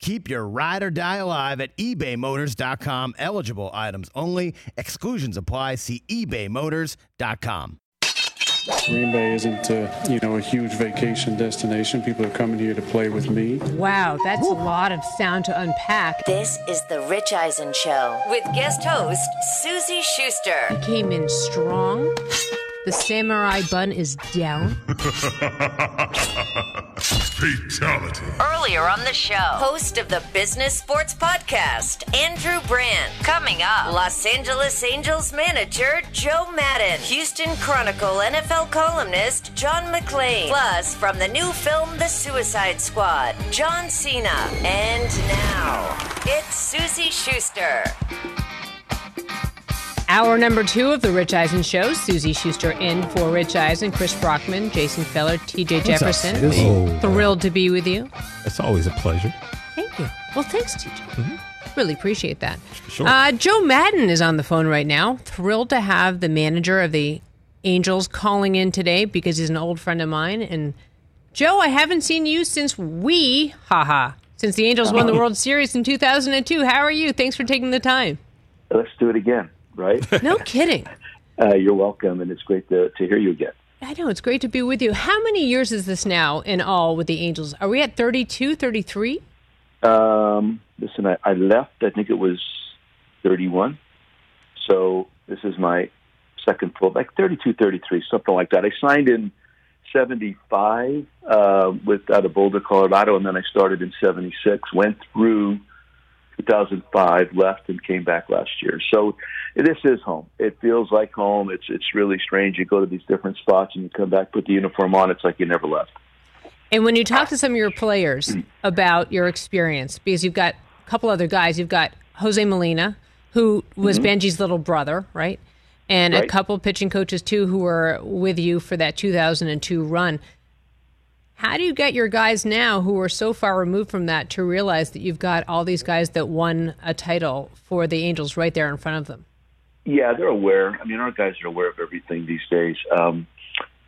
Keep your ride or die alive at ebaymotors.com. Eligible items only. Exclusions apply. See ebaymotors.com. Green Bay isn't, uh, you know, a huge vacation destination. People are coming here to play with me. Wow, that's a lot of sound to unpack. This is the Rich Eisen Show with guest host Suzy Shuster. Came in strong. The samurai bun is down. Fatality. Earlier on the show, host of the Business Sports Podcast, Andrew Brandt. Coming up, Los Angeles Angels manager Joe Maddon, Houston Chronicle NFL columnist John McClain, plus from the new film The Suicide Squad, John Cena. And now, it's Suzy Shuster. Hour number two of the Rich Eisen Show. Suzy Shuster in for Rich Eisen, Chris Brockman, Jason Feller, TJ Jefferson. Oh, Thrilled to be with you. it's always a pleasure. Thank you. Well, thanks, TJ. Really appreciate that. Sure. Uh, Joe Maddon is on the phone right now. Thrilled to have the manager of the Angels calling in today because he's an old friend of mine. And Joe, I haven't seen you since we, haha, since the Angels won the World Series in 2002. How are you? Thanks for taking the time. let's do it again, right? No kidding. uh, you're welcome, and it's great to, to hear you again. I know it's great to be with you. How many years is this now in all with the Angels? Are we at 32, 33? Um, listen, I, I left, I think it was 31. So this is my second full, like 32, 33, something like that. I signed in 75 uh, with out of Boulder, Colorado, and then I started in 76, went through 2005, left, and came back last year. So this is home. It feels like home. It's it's really strange. You go to these different spots and you come back, put the uniform on. It's like you never left. And when you talk to some of your players about your experience, because you've got a couple other guys, you've got Jose Molina, who was Bengie's little brother, right? And a Mm-hmm. Couple pitching coaches too who were with you for that 2002 run. How do you get your guys now who are so far removed from that to realize that you've got all these guys that won a title for the Angels right there in front of them? Yeah, they're aware. I mean, our guys are aware of everything these days. Um,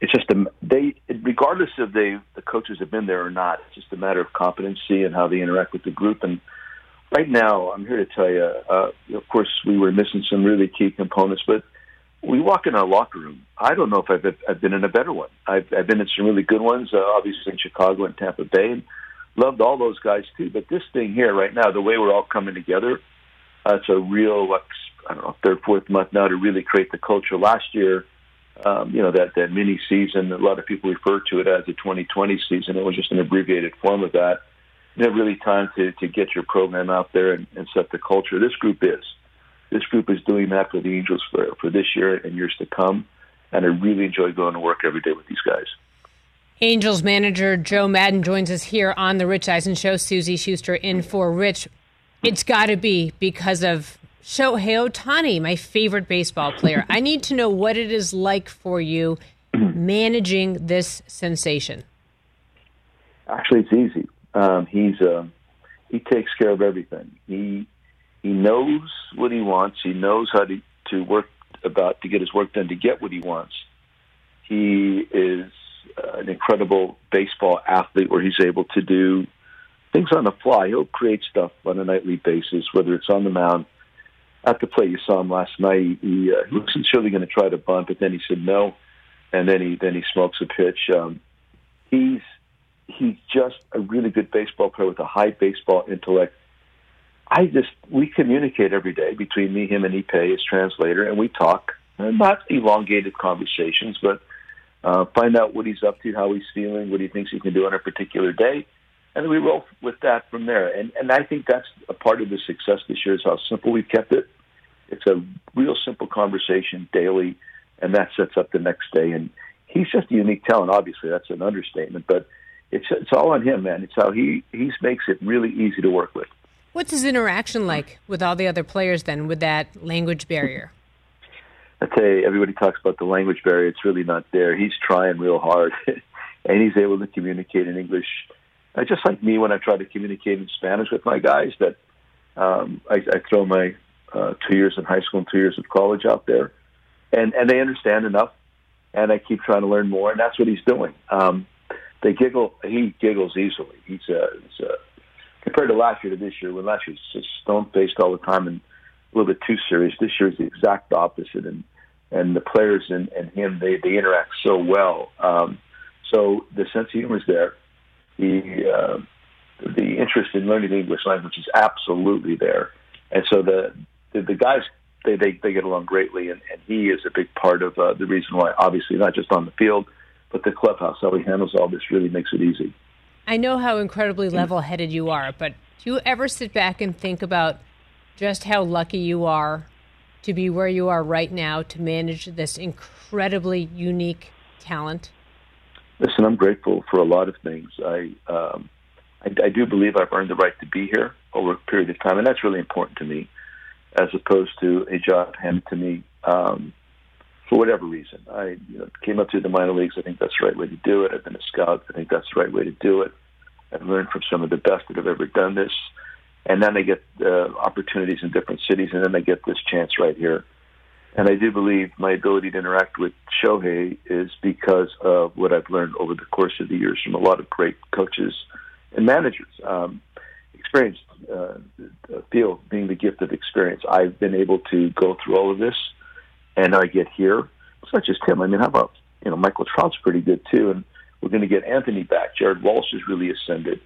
it's just a, they, regardless of they the coaches have been there or not. It's just a matter of competency and how they interact with the group. And right now, I'm here to tell you. Uh, of course, we were missing some really key components, but we walk in our locker room. I don't know if I've, I've been in a better one. I've, I've been in some really good ones, uh, obviously in Chicago and Tampa Bay, and loved all those guys too. But this thing here, right now, the way we're all coming together, uh, it's a real, I don't know, third, fourth month now to really create the culture. Last year, um, you know, that, that mini season, a lot of people refer to it as the 2020 season. It was just an abbreviated form of that. You really time to, to get your program out there and, and set the culture. This group is. This group is doing that for the Angels for, for this year and years to come. And I really enjoy going to work every day with these guys. Angels manager Joe Maddon joins us here on the Rich Eisen Show. Suzy Shuster in for Rich. It's got to be because of Shohei Ohtani, my favorite baseball player. I need to know what it is like for you managing this sensation. Actually, it's easy. Um, he's uh, he takes care of everything. He he knows what he wants. He knows how to to work about to get his work done to get what he wants. He is uh, an incredible baseball athlete where he's able to do things on the fly. He'll create stuff on a nightly basis, whether it's on the mound. At the plate, you saw him last night. He, uh, he wasn't surely going to try to bunt, but then he said no, and then he then he smokes a pitch. Um, he's he's just a really good baseball player with a high baseball intellect. I just we communicate every day between me, him, and Ippei as translator, and we talk. Not elongated conversations, but uh, find out what he's up to, how he's feeling, what he thinks he can do on a particular day, and we roll with that from there. And and I think that's a part of the success this year is how simple we've kept it. It's a real simple conversation daily, and that sets up the next day. And he's just a unique talent. Obviously, that's an understatement, but it's it's all on him, man. It's how he he makes it really easy to work with. What's his interaction like with all the other players then with that language barrier? I tell you, everybody talks about the language barrier. It's really not there. He's trying real hard, and he's able to communicate in English, just like me when I try to communicate in Spanish with my guys. That um, I, I throw my uh, two years in high school and two years of college out there, and and they understand enough, and I keep trying to learn more, and that's what he's doing. Um, they giggle. He giggles easily. He's a, he's a compared to last year to this year, when last year was just stone faced all the time and a little bit too serious. This year is the exact opposite, and and the players and, and him they they interact so well. Um, so the sense of humor is there. The uh, the interest in learning the English language is absolutely there, and so the the, the guys they, they they get along greatly, and, and he is a big part of uh, the reason why. Obviously, not just on the field, but the clubhouse, how he handles all this, really makes it easy. I know how incredibly level headed you are, but do you ever sit back and think about just how lucky you are to be where you are right now to manage this incredibly unique talent? Listen, I'm grateful for a lot of things. I, um, I, I do believe I've earned the right to be here over a period of time, and that's really important to me, as opposed to a job handed to me um, for whatever reason. I you know, came up through the minor leagues. I think that's the right way to do it. I've been a scout. I think that's the right way to do it. I've learned from some of the best that have ever done this and then they get uh, opportunities in different cities, and then they get this chance right here. And I do believe my ability to interact with Shohei is because of what I've learned over the course of the years from a lot of great coaches and managers. Um, experience, uh, feel being the gift of experience. I've been able to go through all of this, and I get here. It's not just him. I mean, how about you know Michael Trout's pretty good too, and we're going to get Anthony back. Jared Walsh has really ascended.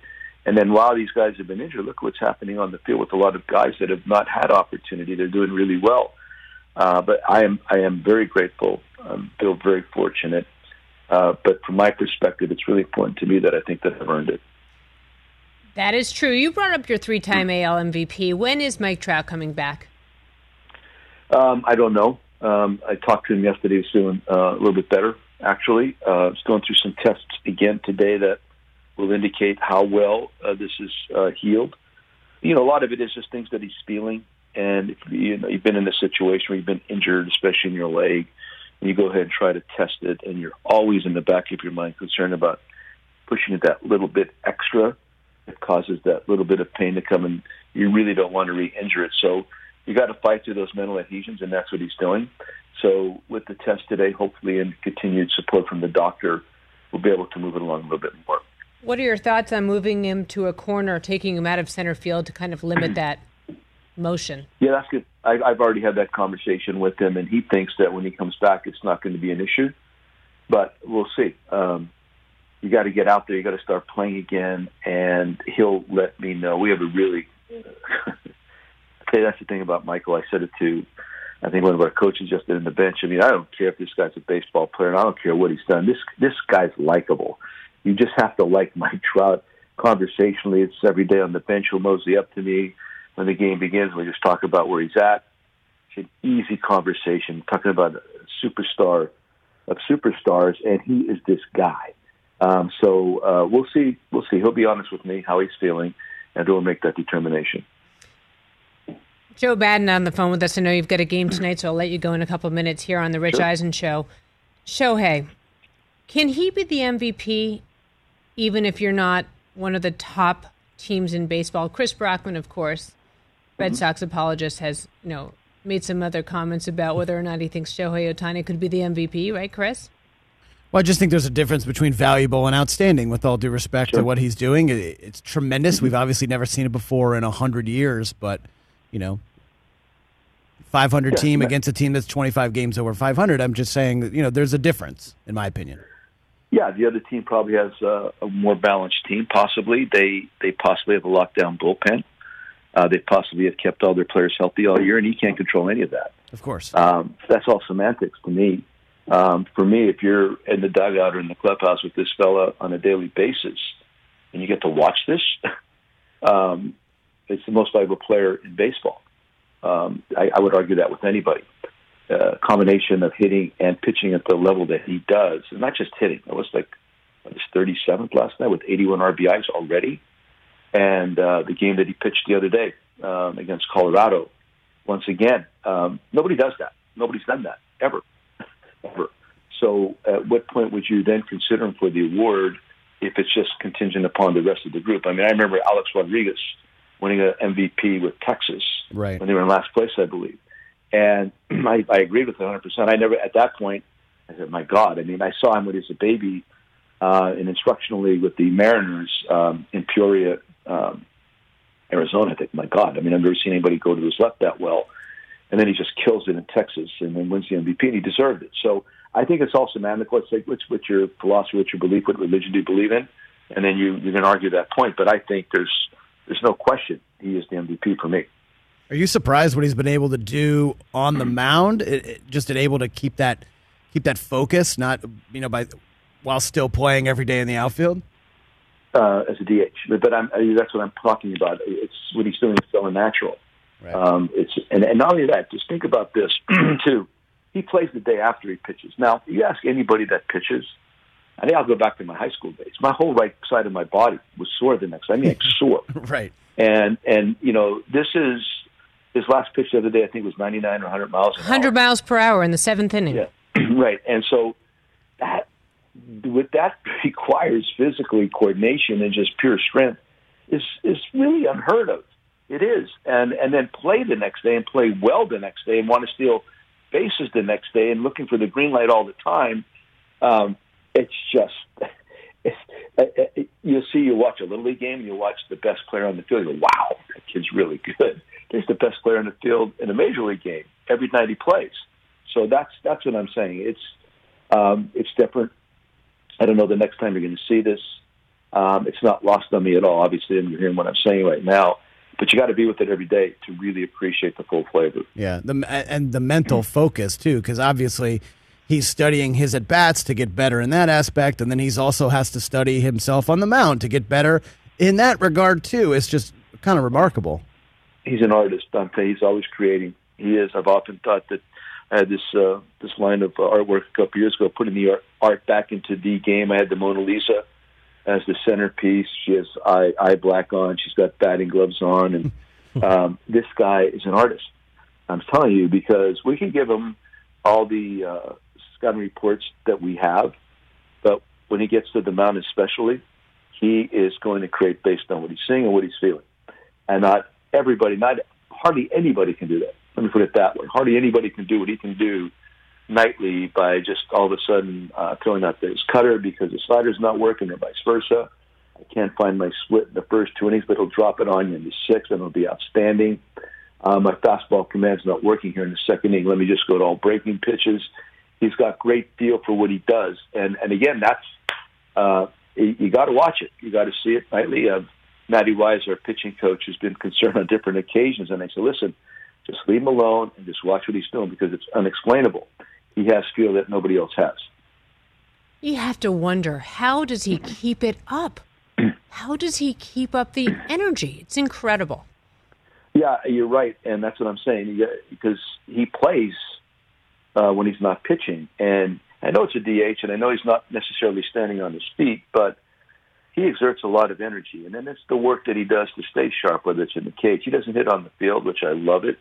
And then while these guys have been injured, look what's happening on the field with a lot of guys that have not had opportunity. They're doing really well. Uh, but I am I am very grateful. I feel very fortunate. Uh, but from my perspective, it's really important to me that I think that I've earned it. That is true. You brought up your three-time AL MVP. When is Mike Trout coming back? Um, I don't know. Um, I talked to him yesterday. He's doing uh, a little bit better, actually. Uh, he's going through some tests again today that will indicate how well uh, this is uh, healed. You know, a lot of it is just things that he's feeling. And if you know you've been in a situation where you've been injured, especially in your leg, and you go ahead and try to test it, and you're always in the back of your mind concerned about pushing it that little bit extra, it causes that little bit of pain to come, and you really don't want to re-injure it. So you got to fight through those mental adhesions, and that's what he's doing. So with the test today, hopefully, and continued support from the doctor, we'll be able to move it along a little bit more. What are your thoughts on moving him to a corner, taking him out of center field to kind of limit that motion? Yeah, that's good. I, I've already had that conversation with him, and he thinks that when he comes back, it's not going to be an issue. But we'll see. Um, you got to get out there. You got to start playing again, and he'll let me know. We have a really. okay, that's the thing about Michael. I said it to, I think one of our coaches just did in the bench. I mean, I don't care if this guy's a baseball player, and I don't care what he's done. This this guy's likable you just have to like Mike Trout conversationally. It's every day on the bench. He'll mosey up to me when the game begins. We just talk about where he's at. It's an easy conversation, talking about a superstar of superstars, and he is this guy. Um, so uh, we'll see. We'll see. He'll be honest with me how he's feeling, and we'll make that determination. Joe Maddon on the phone with us. I know you've got a game tonight, so I'll let you go in a couple of minutes here on the Rich sure. Eisen Show. Shohei, can he be the MVP even if you're not one of the top teams in baseball. Chris Brockman, of course, Red mm-hmm. Sox apologist, has you know made some other comments about whether or not he thinks Shohei Ohtani could be the MVP. Right, Chris? Well, I just think there's a difference between valuable and outstanding. With all due respect sure. to what he's doing, it's tremendous. We've obviously never seen it before in a hundred years, but you know, 500 yeah, team man. against a team that's 25 games over 500. I'm just saying that you know there's a difference, in my opinion yeah, the other team probably has a, a more balanced team. Possibly they they possibly have a lockdown bullpen. Uh, they possibly have kept all their players healthy all year, and he can't control any of that. Of course, um, that's all semantics to me. Um, for me, if you're in the dugout or in the clubhouse with this fella on a daily basis, and you get to watch this, um, it's the most valuable player in baseball. Um, I, I would argue that with anybody uh, combination of hitting and pitching at the level that he does, and not just hitting. It was like it was 37th last night with 81 RBIs already, and uh, the game that he pitched the other day um, against Colorado. Once again, um, nobody does that. Nobody's done that ever. Ever. So, at what point would you then consider him for the award if it's just contingent upon the rest of the group? I mean, I remember Alex Rodriguez winning an MVP with Texas Right. when they were in last place, I believe. And I, I agreed with it 100%. I never, at that point, I said, my God. I mean, I saw him when he was a baby uh, in instructional league with the Mariners um, in Peoria, um, Arizona. I think, my God. I mean, I've never seen anybody go to his left that well. And then he just kills it in Texas and then wins the MVP, and he deserved it. So I think it's all semantical. It's like, what's, what's your philosophy, what's your belief, what religion do you believe in? And then you, you can argue that point. But I think there's, there's no question he is the MVP for me. Are you surprised what he's been able to do on the mound? It, it, just able to keep that keep that focus, not you know by while still playing every day in the outfield. Uh, as a DH, but, but I'm, I mean, that's what I'm talking about. It's what he's doing is so unnatural. Right. Um, it's and, and not only that, just think about this too. He plays the day after he pitches. Now, you ask anybody that pitches, I think I'll go back to my high school days. My whole right side of my body was sore the next. I mean, like sore. right. And and you know, this is his last pitch the other day. I think it was 99 or 100 miles. 100 miles per hour in the seventh inning. Yeah, right. And so that what that requires physically coordination and just pure strength is is really unheard of. It is, and and then play the next day and play well the next day and want to steal bases the next day and looking for the green light all the time. Um, it's just. It's, uh, uh, you'll see, you watch a little league game, and you watch the best player on the field. You go, "Wow, that kid's really good." There's the best player on the field in a major league game every night he plays. So that's that's what I'm saying. It's um, it's different. I don't know the next time you're going to see this. Um, it's not lost on me at all. Obviously, and you're hearing what I'm saying right now. But you got to be with it every day to really appreciate the full flavor. Yeah, the and the mental focus too, because obviously he's studying his at bats to get better in that aspect, and then he's also has to study himself on the mound to get better in that regard too. It's just kind of remarkable. He's an artist, Dante. He's always creating. He is. I've often thought that I had this uh, this line of uh, artwork a couple years ago, putting the art, art back into the game. I had the Mona Lisa as the centerpiece. She has eye, eye black on. She's got batting gloves on, and um, this guy is an artist. I'm telling you because we can give him all the uh, scouting reports that we have, but when he gets to the mound, especially, he is going to create based on what he's seeing and what he's feeling, and not everybody, not hardly anybody can do that. Let me put it that way. Hardly anybody can do what he can do nightly by just all of a sudden uh, throwing out his cutter because the slider's not working, or vice versa. I can't find my split in the first two innings, but he'll drop it on you in the sixth, and it'll be outstanding. Uh, my fastball command's not working here in the second inning. Let me just go to all breaking pitches. He's got great feel for what he does, and and again, that's uh, you, you got to watch it. You got to see it nightly. Uh, Matty Wise, our pitching coach, has been concerned on different occasions, and I said, listen, just leave him alone and just watch what he's doing because it's unexplainable. He has feel that nobody else has. You have to wonder how does he keep it up? How does he keep up the energy? It's incredible. Yeah, you're right, and that's what I'm saying. Because he plays uh, when he's not pitching, and I know it's a DH, and I know he's not necessarily standing on his feet, but he exerts a lot of energy, and then it's the work that he does to stay sharp, whether it's in the cage. He doesn't hit on the field, which I love it.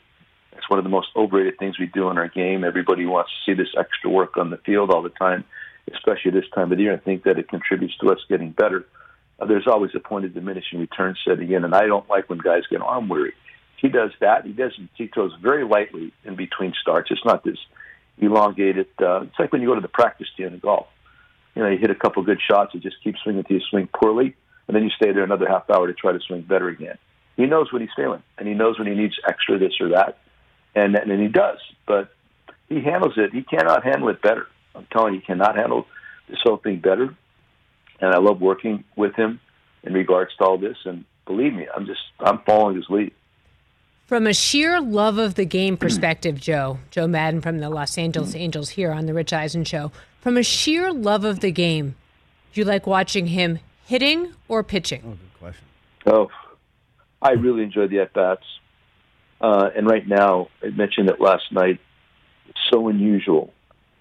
It's one of the most overrated things we do in our game. Everybody wants to see this extra work on the field all the time, especially this time of year. I think that it contributes to us getting better. Uh, there's always a point of diminishing return setting in, and I don't like when guys get arm weary. He does that. He doesn't. He throws very lightly in between starts. It's not this elongated. Uh, it's like when you go to the practice team in golf. You know, you hit a couple good shots, you just keep swinging till you swing poorly, and then you stay there another half hour to try to swing better again. He knows what he's feeling, and he knows when he needs extra this or that, and and he does. But he handles it. He cannot handle it better. I'm telling you, he cannot handle this whole thing better. And I love working with him in regards to all this. And believe me, I'm just I'm following his lead. From a sheer love of the game perspective, Joe, Joe Maddon from the Los Angeles Angels here on the Rich Eisen Show. From a sheer love of the game, do you like watching him hitting or pitching? Oh, good question. Oh, I really enjoy the at bats. Uh, and right now, I mentioned it last night. It's so unusual.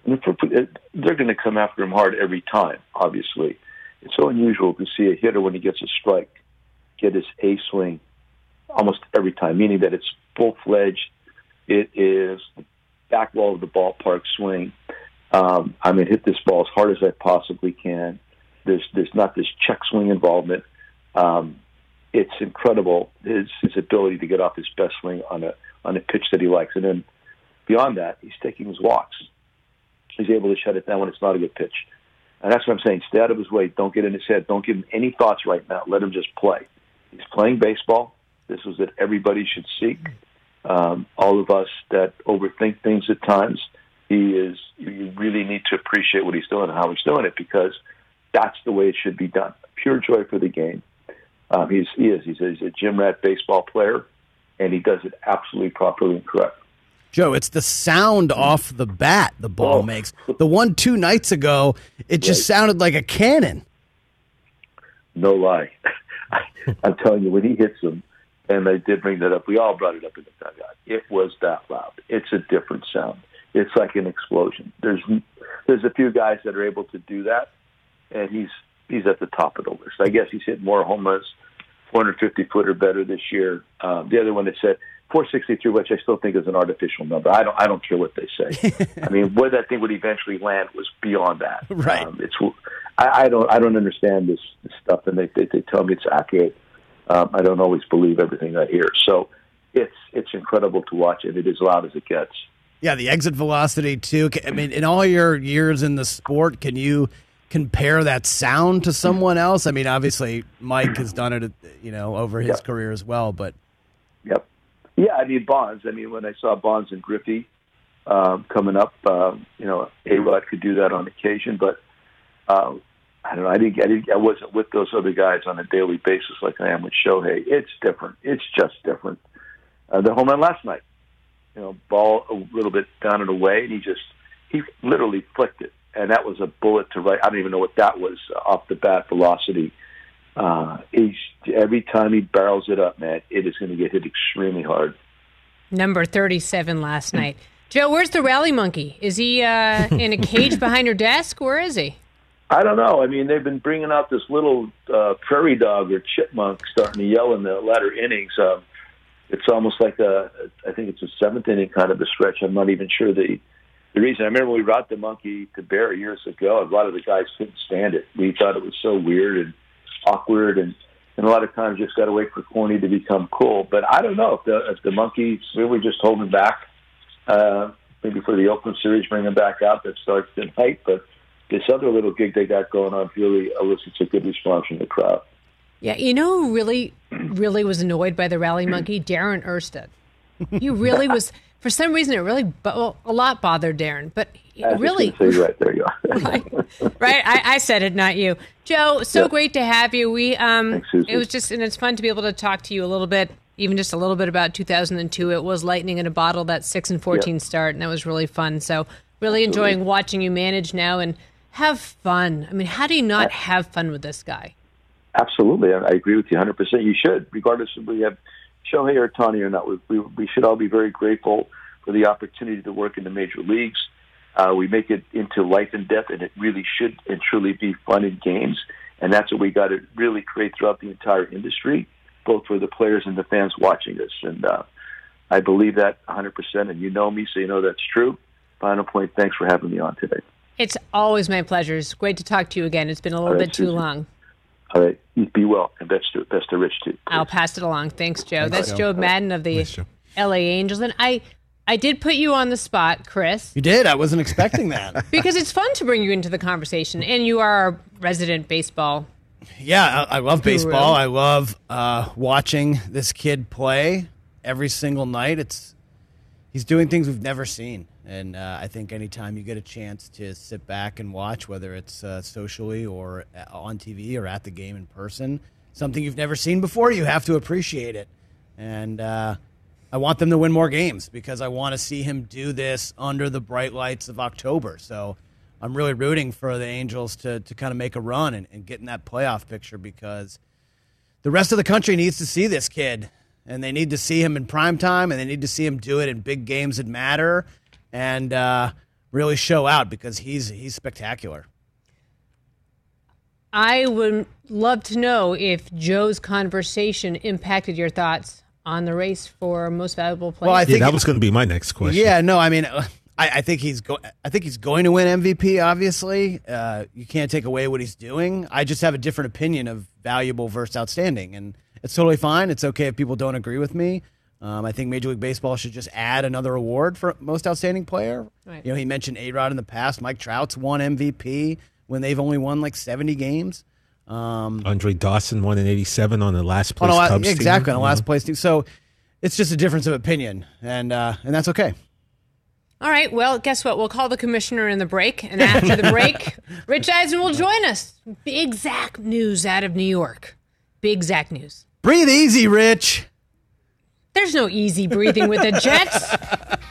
And if we're- they're going to come after him hard every time. Obviously, it's so unusual to see a hitter when he gets a strike get his A swing almost every time, meaning that it's full fledged. It is the back wall of the ballpark swing. Um, I'm going to hit this ball as hard as I possibly can. There's there's not this check swing involvement. Um, it's incredible his his ability to get off his best swing on a on a pitch that he likes, and then beyond that, he's taking his walks. He's able to shut it down when it's not a good pitch, and that's what I'm saying. Stay out of his way. Don't get in his head. Don't give him any thoughts right now. Let him just play. He's playing baseball. This is that everybody should seek. Um, all of us that overthink things at times, he is. You really need to appreciate what he's doing and how he's doing it because that's the way it should be done. Pure joy for the game. Um, he's he is. He's a, he's a gym rat baseball player, and he does it absolutely properly and correct. Joe, it's the sound off the bat the ball Oh. makes. The one two nights ago, it just Right. sounded like a cannon. No lie. I'm telling you, when he hits them, and they did bring that up, we all brought it up in the dugout. It was that loud. It's a different sound. It's like an explosion. There's there's a few guys that are able to do that, and he's he's at the top of the list. I guess he's hit more home runs, 450 foot or better this year. Um, the other one that said 463, which I still think is an artificial number. I don't I don't care what they say. I mean, where that thing would eventually land was beyond that. Right. Um, it's I, I don't I don't understand this, this stuff, and they, they they tell me it's accurate. Um, I don't always believe everything I hear. So it's it's incredible to watch, and it is loud as it gets. Yeah, the exit velocity too. I mean, in all your years in the sport, can you compare that sound to someone else? I mean, obviously Mike has done it, you know, over his Yeah. career as well. But Yep. Yeah, I mean Bonds. I mean when I saw Bonds and Griffey um, coming up, um, you know, A Rod could do that on occasion, but uh, I don't know. I didn't. I didn't. I wasn't with those other guys on a daily basis like I am with Shohei. It's different. It's just different. Uh, the home run last night, you know, ball a little bit down and away, and he just he literally flicked it, and that was a bullet to right. I don't even know what that was uh, off the bat velocity. Uh, he's every time he barrels it up, man, it is going to get hit extremely hard. Number 37 last night. Joe, where's the rally monkey? Is he uh, in a cage behind your desk? Where is he? I don't know. I mean, they've been bringing out this little uh, prairie dog or chipmunk starting to yell in the latter innings. Um, it's almost like a, I think it's a seventh inning kind of a stretch. I'm not even sure the the reason. I remember we brought the monkey to bear years ago. A lot of the guys couldn't stand it. We thought it was so weird and awkward, and and a lot of times just got to wait for corny to become cool. But I don't know if the if the monkey really just holding back. Uh, maybe for the Oakland series, bring him back out. That starts tonight, but this other little gig they got going on really elicits a good response from the crowd. Yeah, you know who really, really was annoyed by the rally monkey? Darren Erstad. He really was. For some reason, it really well, a lot bothered Darren, but really, right there you are. right? I, I said it, not you, Joe. So Yeah. great to have you. We um, Thanks, it was just and it's fun to be able to talk to you a little bit, even just a little bit about 2002. It was lightning in a bottle that six and 14 start, and that was really fun. So really enjoying watching you manage now and have fun. I mean, how do you not have fun with this guy? Absolutely, I I agree with you 100. percent You should, regardless if we have Shohei or Tani or not. We, we we should all be very grateful for the opportunity to work in the major leagues. Uh, we make it into life and death, and it really should and truly be fun and games. And that's what we got to really create throughout the entire industry, both for the players and the fans watching us. And uh, I believe that 100. percent And you know me, so you know that's true. Final point. Thanks for having me on today. It's always my pleasure. It's great to talk to you again. It's been a little All right, bit too long. All right, be well, and best to best to Rich too. I'll pass it along. Thanks, Joe. That's Joe. Joe Maddon of the Thanks, Joe. LA Angels. And I I did put you on the spot, Chris, you did. I wasn't expecting that. because it's fun to bring you into the conversation. And you are our resident baseball. Yeah, I, I love Guru. baseball. I love uh, watching this kid play every single night. It's he's doing things we've never seen, and uh, I think anytime you get a chance to sit back and watch, whether it's uh, socially or uh, on TV or at the game in person, something you've never seen before, you have to appreciate it. And uh, I want them to win more games because I want to see him do this under the bright lights of October. So. I'm really rooting for the Angels to, to kind of make a run and, and get in that playoff picture because the rest of the country needs to see this kid and they need to see him in prime time and they need to see him do it in big games that matter and uh, really show out because he's he's spectacular. I would love to know if Joe's conversation impacted your thoughts on the race for most valuable player. Well, I Yeah, think that was going to be my next question. yeah, no, I mean, uh, I, I think he's go- I think he's going to win MVP. Obviously, uh, you can't take away what he's doing. I just have a different opinion of valuable versus outstanding, and it's totally fine. It's okay if people don't agree with me. Um, I think Major League Baseball should just add another award for most outstanding player. Right. You know, he mentioned A Rod in the past. Mike Trout's won MVP when they've only won like seventy games. Um, Andre Dawson won in '87 on the last on place a la- Cubs team, exactly on the last know? place team. So it's just a difference of opinion, and uh, and that's okay. All right. Well, guess what? We'll call the commissioner in the break, and after the break, Rich Eisen will join us. Big Zach news out of New York. Big Zach news. Breathe easy, Rich. There's no easy breathing with the Jets.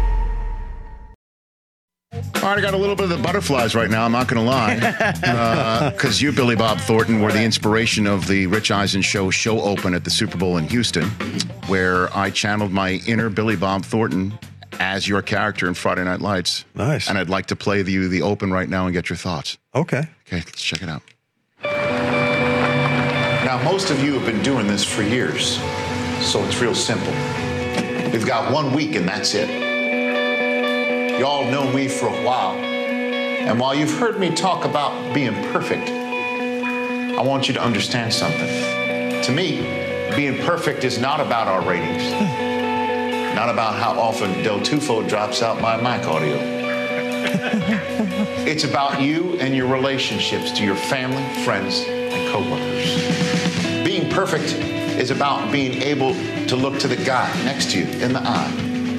All right, I got a little bit of the butterflies right now. I'm not going to lie, uh, because you, Billy Bob Thornton, were the inspiration of the Rich Eisen show show open at the Super Bowl in Houston, where I channeled my inner Billy Bob Thornton as your character in Friday Night Lights. Nice. And I'd like to play you the open right now and get your thoughts. Okay. Okay, let's check it out. Now, most of you have been doing this for years, so it's real simple. We've got one week and that's it. Y'all know me for a while. And while you've heard me talk about being perfect, I want you to understand something. To me, being perfect is not about our ratings, not about how often Del Tufo drops out my mic audio. It's about you and your relationships to your family, friends, and coworkers. Being perfect is about being able to look to the guy next to you in the eye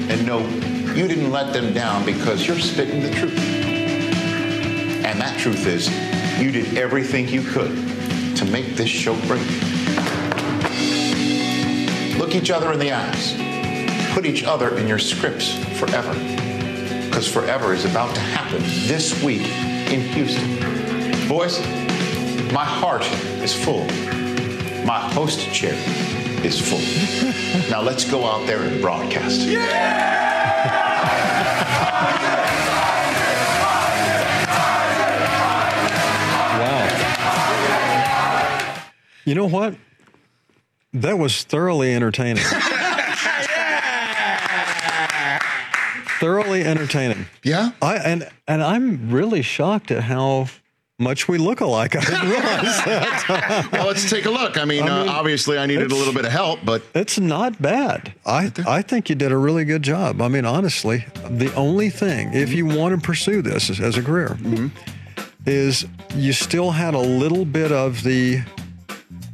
and know you didn't let them down because you're spitting the truth. And that truth is, you did everything you could to make this show great. Look each other in the eyes. Put each other in your scripts forever. Because forever is about to happen this week in Houston. Boys, my heart is full. My host chair is full. now let's go out there and broadcast. Wow. You know what? That was thoroughly entertaining. thoroughly entertaining. Yeah. I and and I'm really shocked at how much we look alike. I didn't realize that. well, let's take a look. I mean, I uh, obviously, I needed a little bit of help, but It's not bad. I I think you did a really good job. I mean, honestly, the only thing, if you want to pursue this as, as a career, is you still had a little bit of the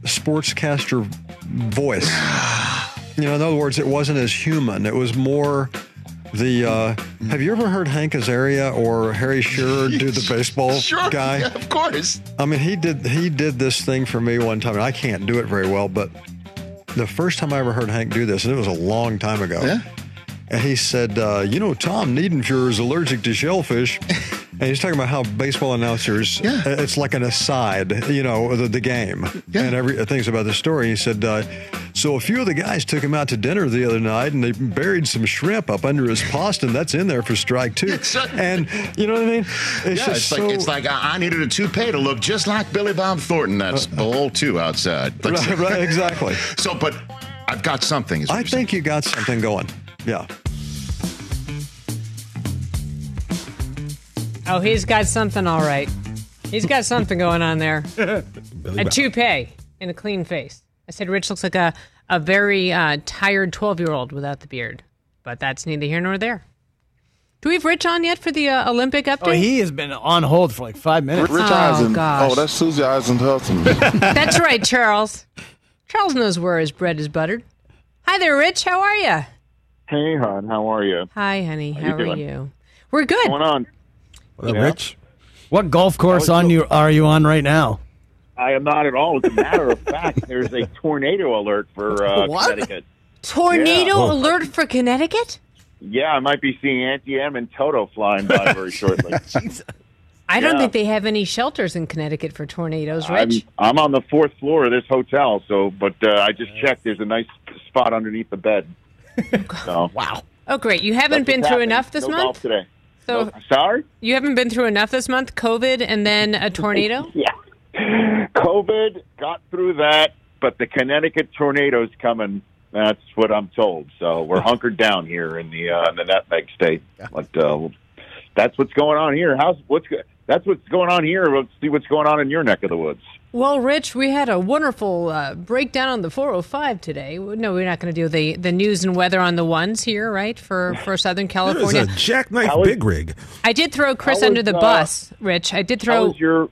sportscaster voice. You know, in other words, it wasn't as human. It was more the. Uh, have you ever heard Hank Azaria or Harry Shearer do the baseball sure, guy? yeah, of course. I mean, he did he did this thing for me one time, and I can't do it very well, but the first time I ever heard Hank do this, and it was a long time ago. Yeah. And he said, uh, "You know, Tom Niedenfuer is allergic to shellfish." And he's talking about how baseball announcers, Yeah. uh, it's like an aside, you know, the, the game Yeah. and every things about the story. He said, uh, so a few of the guys took him out to dinner the other night and they buried some shrimp up under his post, and that's in there for strike two. And you know what I mean? It's yeah, just it's so, like it's like I, I needed a toupee to look just like Billy Bob Thornton. That's bowl two outside. Right, right, exactly. So, but I've got something. I you're saying. think you got something going. Yeah. Oh, he's got something all right. He's got something going on there. a toupee and a clean face. I said Rich looks like a, a very uh, tired 12 year old without the beard. but that's neither here nor there. Do we have Rich on yet for the uh, Olympic update? Oh, he has been on hold for like five minutes. Rich Oh, Eisen. gosh. Oh, that's Susie Eisenhusen. That's right, Charles. Charles knows where his bread is buttered. Hi there, Rich. How are you? Hey, hon. How are you? Hi, honey. How How, you are doing? you? We're good. What's going on? What up, Yeah. Rich? What golf course on you are you on right now? I am not at all. As a matter of fact, there's a tornado alert for uh, What? Connecticut. Tornado Yeah. alert for Connecticut? Yeah, I might be seeing Auntie Em and Toto flying by very shortly. I don't Yeah. think they have any shelters in Connecticut for tornadoes, I'm, Rich. I'm on the fourth floor of this hotel, so but uh, I just checked. There's a nice spot underneath the bed. So wow. Oh, great. You haven't That's been through happening. enough this No month? golf today. So No- sorry. you haven't been through enough this month? COVID and then a tornado? Yeah. COVID got through that, but the Connecticut tornado's coming. That's what I'm told. So we're hunkered down here in the uh, in the Nutmeg State. But uh, that's what's going on here. How's what's go- that's what's going on here. Let's see what's going on in your neck of the woods. Well, Rich, we had a wonderful uh, breakdown on the 405 today. No, we're not going to do the, the news and weather on the ones here, right, for, for Southern That is California. a jackknife How is- big rig. I did throw Chris How under the uh, bus, Rich. I did throw. How throw. was your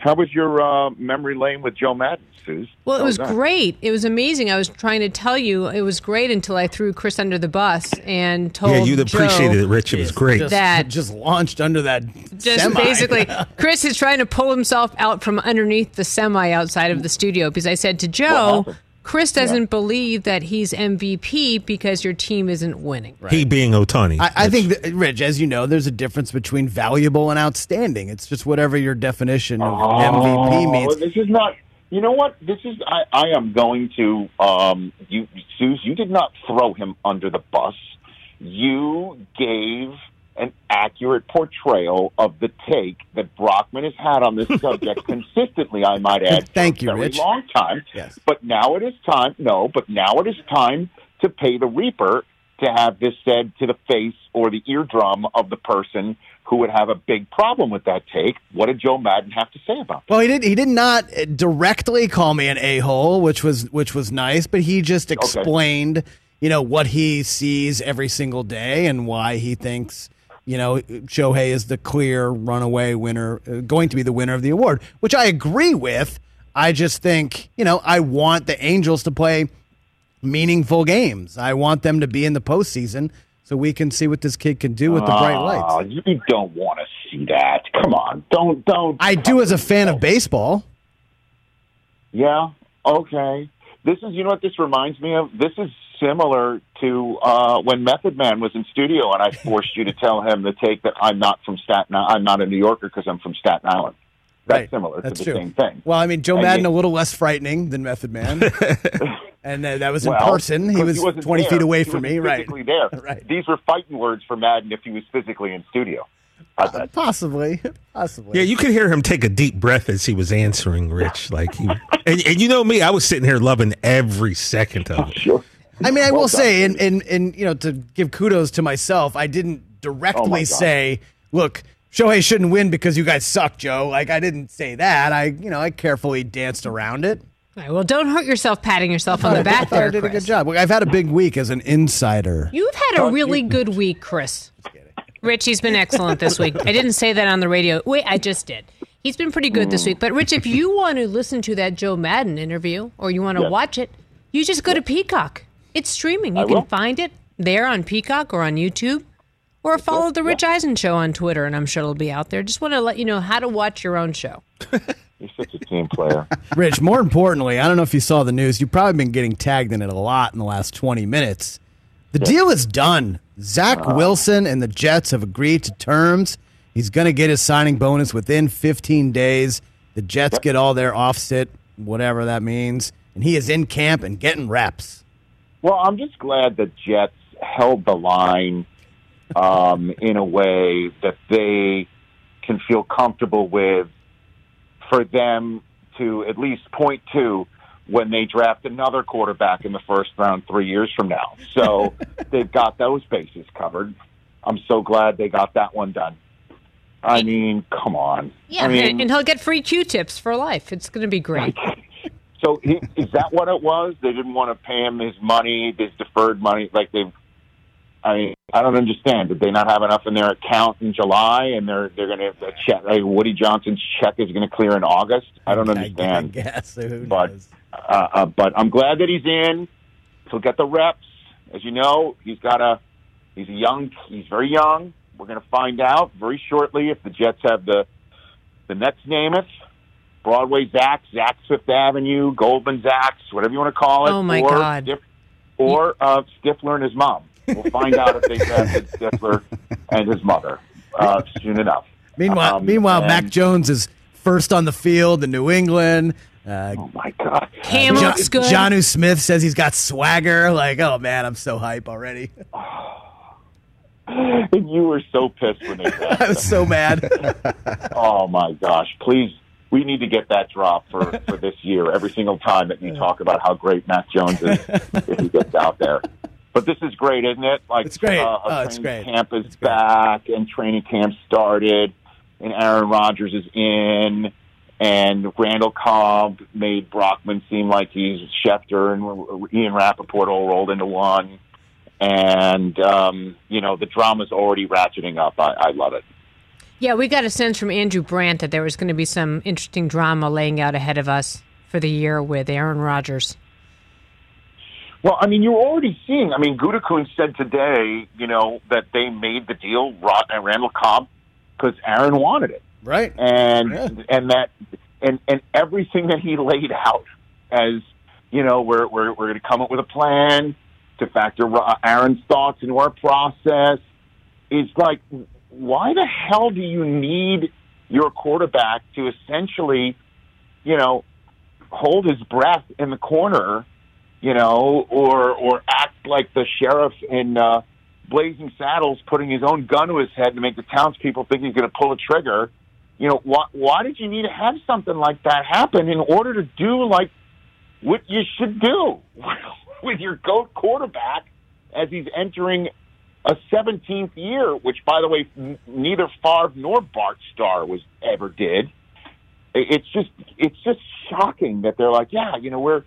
how was your uh, memory lane with Joe Maddon, Suze? Well, it How was that? great. It was amazing. I was trying to tell you it was great until I threw Chris under the bus and told Yeah, you'd appreciate Joe it, Rich. It was great. Just, That- just launched under that Just semi. basically, Chris is trying to pull himself out from underneath the semi outside of the studio because I said to Joe, happened? Chris doesn't believe that he's MVP because your team isn't winning. He being Ohtani. I, I think, that, Rich, as you know, there's a difference between valuable and outstanding. It's just whatever your definition of MVP Oh, means. This is not. You know what? This is. I, I am going to. Um, you, Suze, you did not throw him under the bus. You gave an accurate portrayal of the take that Brockman has had on this subject consistently. I might add. for Thank a you, very Rich. long time. Yes. But now it is time. No, but now it is time to pay the reaper to have this said to the face or the eardrum of the person who would have a big problem with that take. What did Joe Maddon have to say about it? Well, he did. He did not directly call me an a hole, which was which was nice. But he just explained, you know, what he sees every single day and why he thinks, you know, Shohei is the clear runaway winner, uh, going to be the winner of the award, which I agree with. I just think, you know, I want the Angels to play meaningful games. I want them to be in the postseason so we can see what this kid can do with the bright lights. Oh, you don't want to see that. Come on, don't don't. I do as a fan of baseball. Yeah. Okay. This is. You know what this reminds me of? This is similar to uh, when Method Man was in studio, and I forced you to tell him the take that I'm not from Staten. I'm not a New Yorker because I'm from Staten Island. That's Right. similar That's to the true. same thing. Well, I mean, Joe And Maddon you- a little less frightening than Method Man, and uh, that was in Well, person. He was wasn't twenty there. feet away He from me, right? Physically there. Right. These were fighting words for Maddon if he was physically in studio. I bet. Possibly, possibly. Yeah, you could hear him take a deep breath as he was answering Rich. Like he, and, and you know me, I was sitting here loving every second of it. Sure. I mean, I Well will done. say, and, and and you know, to give kudos to myself, I didn't Oh, directly my God. say, "Look, Shohei shouldn't win because you guys suck, Joe." Like I didn't say that. I, you know, I carefully danced around it. All right, well, don't hurt yourself patting yourself on the back thought I there, did a good job. I've had a big week as an insider. You've had a really good week, Chris. Rich, he's been excellent this week. I didn't say that on the radio. Wait, I just did. He's been pretty good this week. But Rich, if you want to listen to that Joe Maddon interview or you want to Yes. watch it, you just go to Peacock. It's streaming. You I can will. find it there on Peacock or on YouTube. Or follow the Rich Eisen show on Twitter, and I'm sure it'll be out there. Just want to let you know how to watch your own show. You're such a team player. Rich, more importantly, I don't know if you saw the news. You've probably been getting tagged in it a lot in the last 20 minutes. The deal is done. Zach uh-huh. Wilson and the Jets have agreed to terms. He's going to get his signing bonus within 15 days. The Jets get all their offset, whatever that means. And he is in camp and getting reps. Well, I'm just glad the Jets held the line um, in a way that they can feel comfortable with for them to at least point to when they draft another quarterback in the first round three years from now. So they've got those bases covered. I'm so glad they got that one done. I mean, come on. Yeah, I mean, and, and he'll get free Q-tips for life. It's going to be great. So he, is that what it was? They didn't want to pay him his money, his deferred money, like they. I mean, I don't understand. Did they not have enough in their account in July, and they're they're going to check? Like Woody Johnson's check is going to clear in August. I don't understand. I guess. Who but knows? uh, uh, but I'm glad that he's in. He'll get the reps. As you know, he's got a he's a young he's very young. We're going to find out very shortly if the Jets have the the next Namath, Broadway Zach, Zach Fifth Avenue, Goldman Zachs, whatever you want to call it. Oh, my or God. Stif- or uh, Stifler and his mom. We'll find out if they drafted Stifler and his mother uh, soon enough. Meanwhile, Um, meanwhile, and- Mac Jones is first on the field in New England. Uh, oh my God! Cam looks good. Jonnu Smith says he's got swagger. Like, oh man, I'm so hype already. And you were so pissed when they I was so mad. oh my gosh! Please, we need to get that drop for for this year. Every single time that you talk about how great Mac Jones is, if he gets out there. But this is great, isn't it? Like It's great. Uh, Oh, it's training great. Camp is back, and training camp started, and Aaron Rodgers is in, and Randall Cobb made Brockman seem like he's Schefter, and Ian Rapoport all rolled into one. And um, you know the drama's already ratcheting up. I, I love it. Yeah, we got a sense from Andrew Brandt that there was going to be some interesting drama laying out ahead of us for the year with Aaron Rodgers. Well, I mean, you're already seeing. I mean, Gutekunst said today, you know, that they made the deal, Rod and uh, Randall Cobb, because Aaron wanted it, right? And and that and and everything that he laid out as, you know, we're we're we're going to come up with a plan to factor uh, Aaron's thoughts into our process. Is like, why the hell do you need your quarterback to essentially, you know, hold his breath in the corner? you know, or or act like the sheriff in uh, Blazing Saddles, putting his own gun to his head to make the townspeople think he's going to pull a trigger. You know, why why did you need to have something like that happen in order to do like what you should do with your goat quarterback as he's entering a 17th year, which, by the way, n- neither Favre nor Bart Starr was ever did. It's just it's just shocking that they're like, yeah, you know, we're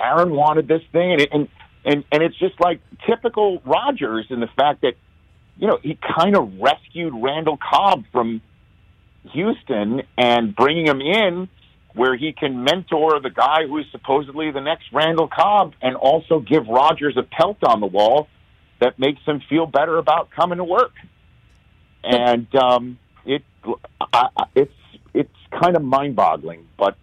Aaron wanted this thing, and and and and it's just like typical Rodgers in the fact that you know he kind of rescued Randall Cobb from Houston and bringing him in where he can mentor the guy who is supposedly the next Randall Cobb and also give Rodgers a pelt on the wall that makes them feel better about coming to work. And um, it I, it's it's kind of mind-boggling, but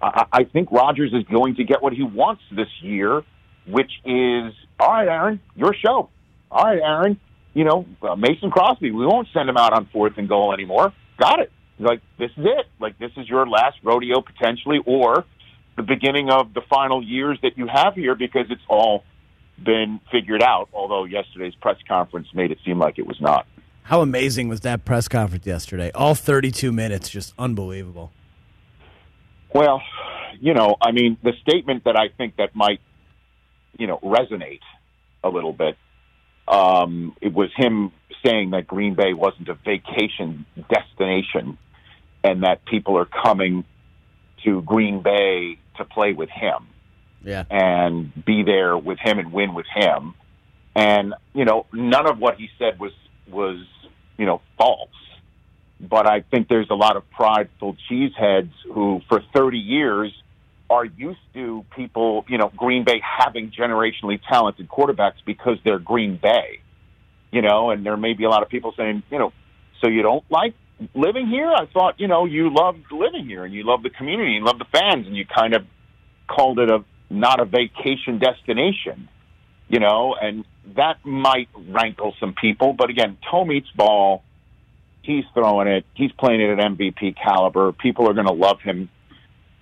I, I think Rodgers is going to get what he wants this year, which is all right, Aaron, your show. All right, Aaron, you know uh, Mason Crosby. We won't send him out on fourth and goal anymore. Got it. Like this is it. Like this is your last rodeo potentially, or the beginning of the final years that you have here because it's all been figured out. Although yesterday's press conference made it seem like it was not. How amazing was that press conference yesterday? All 32 minutes, just unbelievable. Well, you know, I mean, the statement that I think that might, you know, resonate a little bit, um, it was him saying that Green Bay wasn't a vacation destination and that people are coming to Green Bay to play with him Yeah. and be there with him and win with him. And, you know, none of what he said was, was, you know, false. But I think there's a lot of prideful cheeseheads who, for 30 years, are used to people, you know, Green Bay having generationally talented quarterbacks because they're Green Bay, you know, and there may be a lot of people saying, you know, so you don't like living here? I thought, you know, you loved living here and you love the community and love the fans and you kind of called it a not a vacation destination, you know, and that might rankle some people. But again, toe meets ball. He's throwing it. He's playing it at MVP caliber. People are going to love him,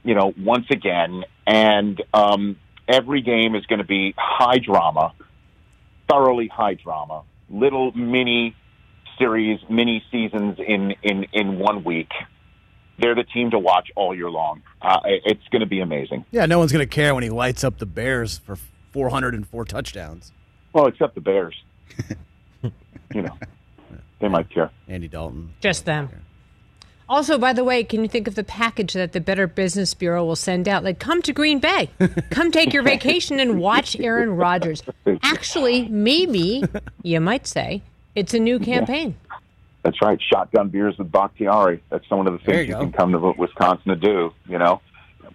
you know, once again. And um, every game is going to be high drama, thoroughly high drama, little mini series, mini seasons in in in one week. They're the team to watch all year long. Uh, it's going to be amazing. Yeah, no one's going to care when he lights up the Bears for 404 touchdowns. Well, except the Bears. you know, they might care. Andy Dalton. Just them. Also, by the way, can you think of the package that the Better Business Bureau will send out? Like, come to Green Bay, come take your vacation and watch Aaron Rodgers. actually, maybe you might say it's a new campaign. That's right. Shotgun beers with Bakhtiari. That's one of the things you you, can come to Wisconsin to do. You know,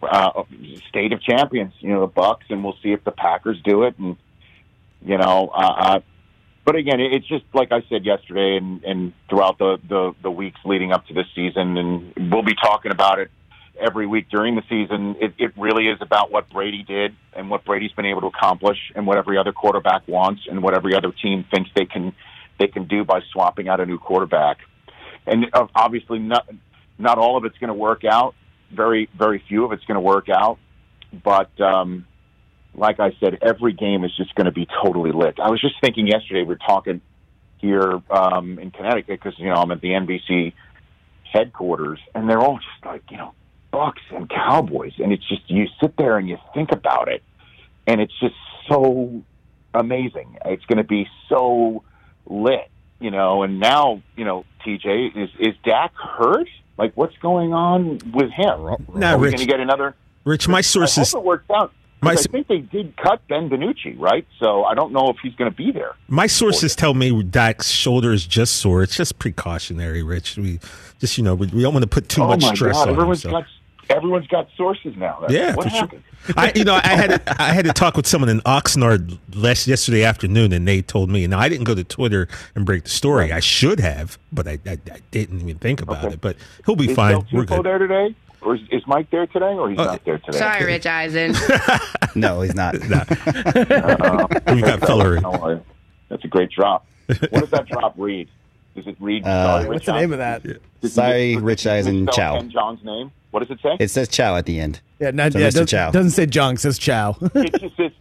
uh, state of champions. You know, the Bucks, and we'll see if the Packers do it. And you know, uh, uh, but again, it's just like I said yesterday, and, and throughout the, the the weeks leading up to this season, and we'll be talking about it every week during the season. It, it really is about what Brady did and what Brady's been able to accomplish, and what every other quarterback wants, and what every other team thinks they can they can do by swapping out a new quarterback. And uh, obviously, not not all of it's going to work out. Very very few of it's going to work out. But um, like I said, every game is just going to be totally lit. I was just thinking yesterday. We were talking here um, in Connecticut because you know I'm at the NBC headquarters, and they're all just like you know Bucks and Cowboys, and it's just you sit there and you think about it, and it's just so amazing. It's going to be so lit, you know. And now, you know, TJ is is Dak hurt? Like, what's going on with him? Nah, Are we Rich. going to get another? Rich, my I sources, hope it works out. My I think they did cut Ben DiNucci, right? So I don't know if he's going to be there. my sources tell me Dak's shoulder is just sore. It's just precautionary, Rich. We just, you know, we, we don't want to put too oh much stress God! on him. Everyone's so. got everyone's got sources now. That's- Yeah, what for sure. happened? I, you know, I had I had to talk with someone in Oxnard last yesterday afternoon, and they told me. Now I didn't go to Twitter and break the story. I should have, but I, I, I didn't even think about Okay. it. But he'll be Is fine. Del We're Tufo good. there today, or is, is Mike there today, or he's Oh, not there today? Sorry, Rich Eisen. no, he's not. Uh, We got Fellery. That's a great drop. What does that drop read? Does it read? Uh, sorry, what's Rich the name of that? Did Sorry, mis- Rich did you Eisen Chow. Ken John's name. What does it say? It says Chow at the end. Yeah, not, So yeah, Mr. does, Chow. doesn't say junk, says chow. it just says.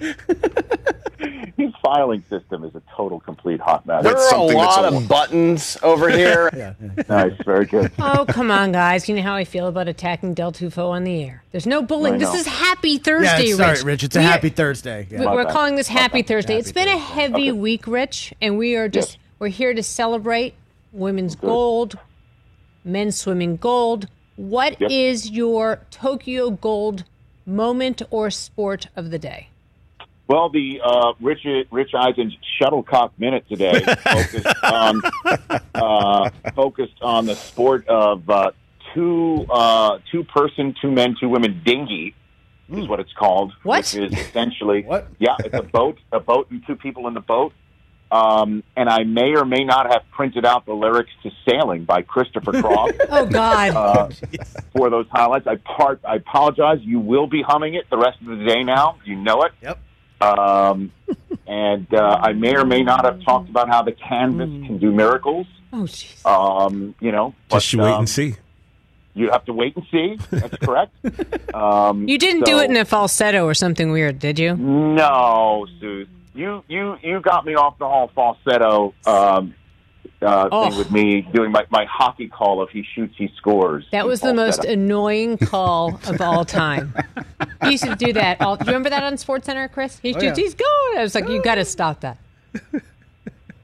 His filing system is a total complete hot mess. There are a lot of buttons over here. yeah Nice, very good. Oh, come on, guys. You know how I feel about attacking Del Tufo on the air. There's no bullying. I This is Happy Thursday, yeah, sorry, Rich. Rich. It's a We are- happy Thursday. Yeah. we- My We're bad. calling this My Happy bad. Thursday. It's been a heavy Okay. week, Rich, and we are just we're here to celebrate women's gold, men's swimming gold. What is Yep. your Tokyo Gold moment or sport of the day? Well, the uh, Rich Rich Eisen's shuttlecock minute today focused on uh, focused on the sport of uh, two uh, two person, two men, two women dinghy is what it's called. What? Which is essentially what? yeah, it's a boat, a boat, and two people in the boat. Um, and I may or may not have printed out the lyrics to "Sailing" by Christopher Cross. Oh God! uh, for those highlights. I part. I apologize. You will be humming it the rest of the day. Now you know it. Yep. Um, and uh, I may or may not have talked about how the canvas can do miracles. Oh jeez. Um, you know, Just you wait um, and see. You have to wait and see. That's correct. Um, You didn't do it in a falsetto or something weird, did you? No, Suze. You you you got me off the hall falsetto um, uh, Oh. thing with me doing my, my hockey call of he shoots he scores. That in was the most annoying call of all time. He used to do that. All, do you remember that on Sports Center, Chris? He Oh, shoots, yeah. he's going. I was like, you got to stop that.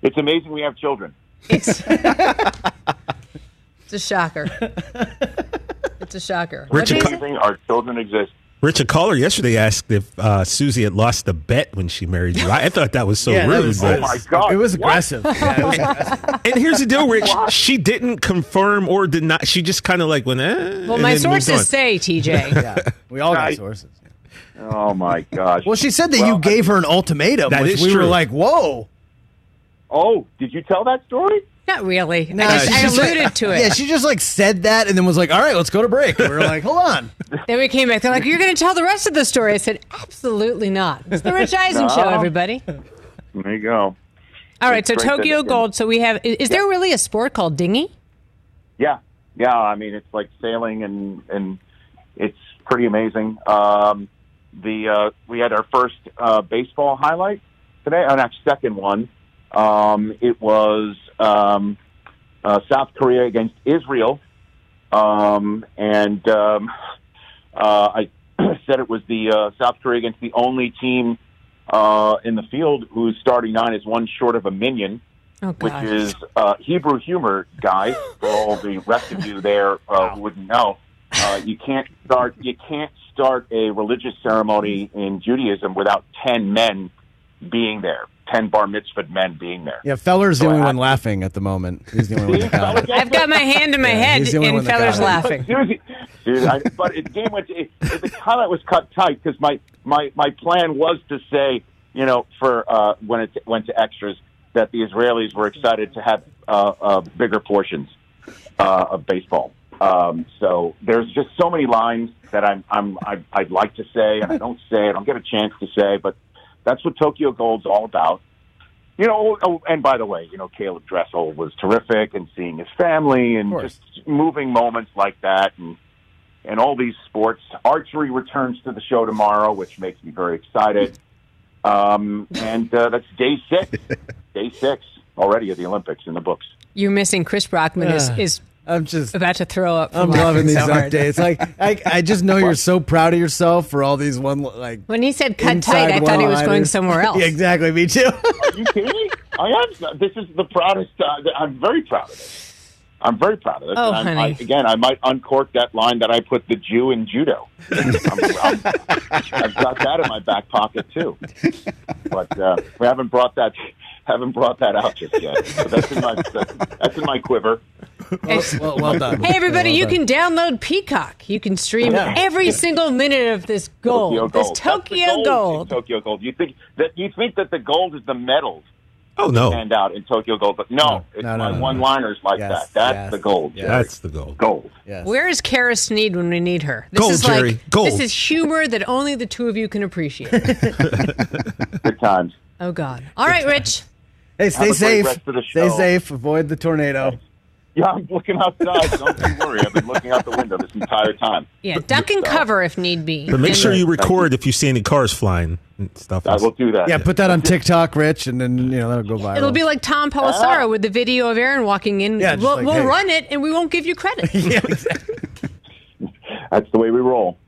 It's amazing we have children. It's it's a shocker. It's a shocker. Richard What Co- it? Amazing our children exist. Rich, a caller yesterday asked if uh, Suzy had lost the bet when she married you. I, I thought that was so Yeah, rude. was- but- Oh my God! It was aggressive. Yeah, it was aggressive. and here's the deal, Rich. She didn't confirm or did not. She just kind of like went. Eh, Well, my then moved on. sources say, TJ. Yeah, we all got Right. sources. Oh my gosh! Well, she said that Well, you gave her an ultimatum, That which is we were like, "Whoa!" Oh, did you tell that story? Not really. No, I, just, she I just, like- alluded to it. Yeah, she just like said that and then was like, "All right, let's go to break." And we were like, "Hold on." then we came back. They're like, you're going to tell the rest of the story. I said, absolutely not. It's the Rich Eisen No. show, everybody. There you go. All right, so It's great that Tokyo Gold. So we have. Is, is there really a sport called dinghy? Yeah, yeah. I mean, it's like sailing, and and it's pretty amazing. Um, the uh, we had our first uh, baseball highlight today. Our next second one. Um, it was um, uh, South Korea against Israel, um, and um, uh, I said it was the uh, South Korea against the only team uh, in the field whose starting nine is one short of a minyan Oh which is uh, Hebrew humor, guys. For all the rest of you there uh, who wouldn't know, uh, you can't start. You can't start a religious ceremony in Judaism without ten men being there, ten bar mitzvah men being there. Yeah, Feller's the only I- one laughing at the moment. He's the only one that got. I've got my hand in my Yeah, head, he's and one that Feller's got it. laughing. Seriously, dude, I, but it, game went. It, it, the comment was cut tight because my, my my plan was to say, you know, for uh, when it went to extras, that the Israelis were excited to have uh, uh, bigger portions uh, of baseball. Um, so there's just so many lines that I'm I'm I, I'd like to say, and I don't say. I don't get a chance to say, but that's what Tokyo Gold's all about. You know, oh, and by the way, you know, Caeleb Dressel was terrific, and seeing his family, and just moving moments like that, and and all these sports. Archery returns to the show tomorrow, which makes me very excited. Um, and uh, that's day six, day six already of the Olympics in the books. You're missing Chris Brockman is, Ah, is I'm just about to throw up. I'm loving these so hard. updates. Like I, I just know you're so proud of yourself for all these one like. When he said cut inside tight, I thought he was going somewhere else. Yeah, exactly. Me too. Are you kidding me? I am. This is the proudest. Uh, I'm very proud of this. I'm very proud of this. Oh, And honey. I, again, I might uncork that line that I put the Jew in judo. I'm, I'm, I've got that in my back pocket too. But uh, we haven't brought that haven't brought that out just yet. So that's in my that's, that's in my quiver. Well, well, well done. Hey everybody, Well you done. can download Peacock. You can stream Yeah. every single minute of this gold. Tokyo This Gold. That's Tokyo gold. gold. Tokyo Gold. You think that you think that the gold is the medals Oh no, hand out in Tokyo Gold, but no, it's no, no, my no, no. one-liners like Yes, that. That's yes, the gold. yes. that's the goal. Gold. Yes. Where is Kara Sneed when we need her? This Gold, is Jerry, like gold. this is humor that only the two of you can appreciate. Good times. oh God! All right, Rich. Hey, stay safe. rest of the Stay safe. Avoid the tornado. Yeah, I'm looking outside. Don't you worry. I've been looking out the window this entire time. Yeah, duck and cover if need be. But make sure you record if you see any cars flying and stuff. I will do that. Yeah, put that on TikTok, Rich, and then you know that'll go viral. It'll be like Tom Pelissero ah. with the video of Aaron walking in. Yeah, we'll like, we'll hey. run it and we won't give you credit. yeah, exactly. That's the way we roll.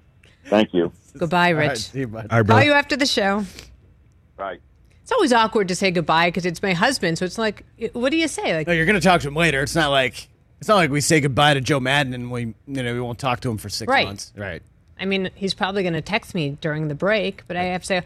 Thank you. Goodbye, All right, Rich. see you, bud. All right, Call you after the show. Right. It's always awkward to say goodbye because it's my husband. So it's like, what do you say? Like, No, you're gonna talk to him later. It's not like it's not like we say goodbye to Joe Maddon and we you know we won't talk to him for six Right. months. Right. I mean, he's probably going to text me during the break, but I have to say,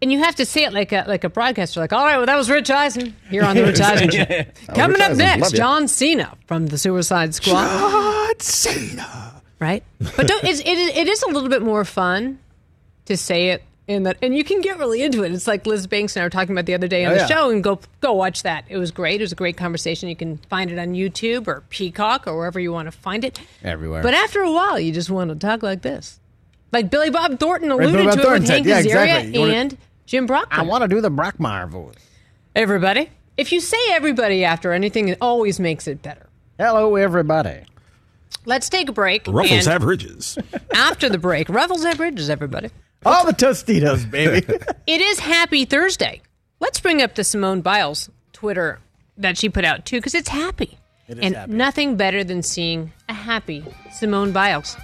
and you have to say it like a like a broadcaster, like, all right, well, that was Rich Eisen here on the Rich Eisen show. Oh, Coming Rich up Eisen, next. John Cena from the Suicide Squad. God, Cena. right? But don't, it's, it, is- it is a little bit more fun to say it in that, and you can get really into it. It's like Liz Banks and I were talking about the other day on Oh, the yeah. show, and go go watch that. It was great. It was a great conversation. You can find it on YouTube or Peacock or wherever you want to find it. Everywhere. But after a while, you just want to talk like this, like Billy Bob Thornton alluded Billy Bob to it Thornton with Hank yeah, Azaria exactly. You wanna- and Jim Brockmire. I want to do the Brockmire voice. everybody. If you say everybody after anything, it always makes it better. Hello, everybody. Let's take a break. Ruffles have ridges. after the break, Ruffles have bridges, everybody. All the Tostitos, baby. It is Happy Thursday. Let's bring up the Simone Biles Twitter that she put out too, because it's happy. It is and happy. nothing better than seeing a happy Simone Biles.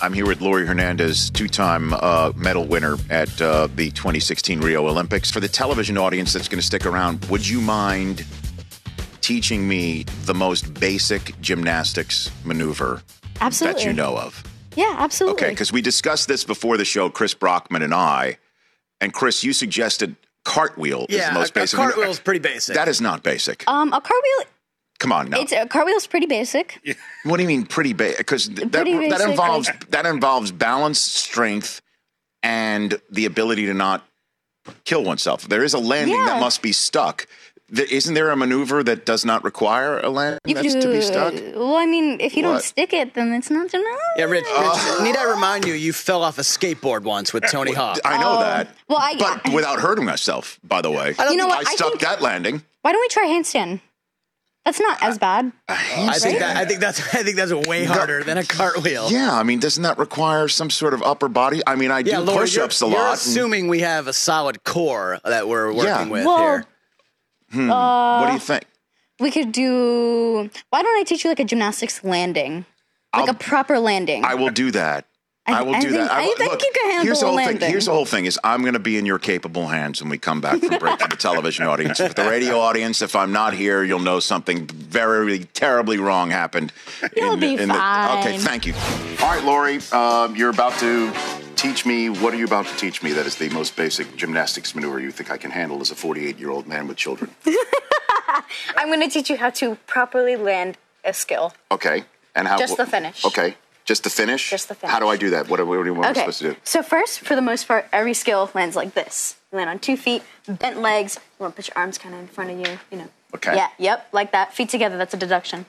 I'm here with Laurie Hernandez, two time uh, medal winner at uh, the 2016 Rio Olympics. For the television audience that's going to stick around, would you mind teaching me the most basic gymnastics maneuver Absolutely. that you know of? Yeah, absolutely. Okay, because we discussed this before the show, Chris Brockman and I. And Chris, you suggested cartwheel is the most a- a basic. cartwheel is pretty basic. That is not basic. Um, a cartwheel. Come on now. It's a cartwheel's pretty basic. What do you mean pretty basic? Because that Pretty that basic, involves like- that involves balance, strength, and the ability to not kill oneself. There is a landing that must be stuck. Th- Isn't there a maneuver that does not require a landing You that's could to be stuck? Well, I mean, if you don't stick it, then it's not enough. Yeah, Rich, Rich Oh. need I remind you, you fell off a skateboard once with Tony Hawk. I know Oh. that, Well, I, but without hurting myself. By the way, You know what? I I stuck think- that landing. why don't we try handstand? That's not as bad. I think that I think that's I think that's way harder than a cartwheel. Yeah, I mean, doesn't that require some sort of upper body? I mean, I do Yeah, Laura, push-ups you're, a you're lot. and- assuming we have a solid core that we're working Yeah. with Well, here. Hmm, Uh, what do you think? We could do. Why don't I teach you like a gymnastics landing, like a proper landing? I will do that. I, will do think, that. I, will- think look, you can handle here's the whole landing. thing. Here's the whole thing: is I'm going to be in your capable hands when we come back from break for the television audience. For the radio audience, if I'm not here, you'll know something very terribly wrong happened. You'll in, be in The, okay, thank you. All right, Laurie, um, you're about to teach me. What are you about to teach me? That is the most basic gymnastics maneuver you think I can handle as a 48 year old man with children. I'm going to teach you how to properly land a skill. Okay, and how? Just the finish. Okay, just the finish. Just the finish. How do I do that? What, are, what am I okay. supposed to do? So first, for the most part, every skill lands like this. You land on two feet, bent legs. You want to put your arms kind of in front of you. You know. Okay. Yeah. Yep. Like that. Feet together. That's a deduction.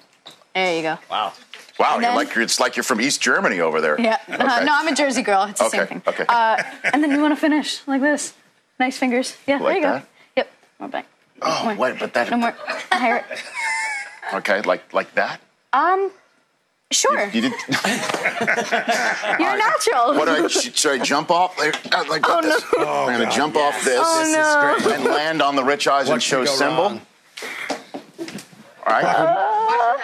There you go. Wow. Wow, And you're then- like you're, it's like you're from East Germany over there. Yeah. Uh, no, I'm a Jersey girl. It's the Okay, same thing. okay. Uh, and then you want to finish like this. Nice fingers. Yeah. there Like you go. that? Yep. More back. Oh, More. wait, but that. No more. Higher. Okay, like like that. Um. Sure. You did. You're natural. What do I sh- should I jump off there? Uh, Like Oh, this? no. I'm gonna jump off this. Oh, This no. great. And land on the Rich Eisen What show symbol. wrong? All right. Uh,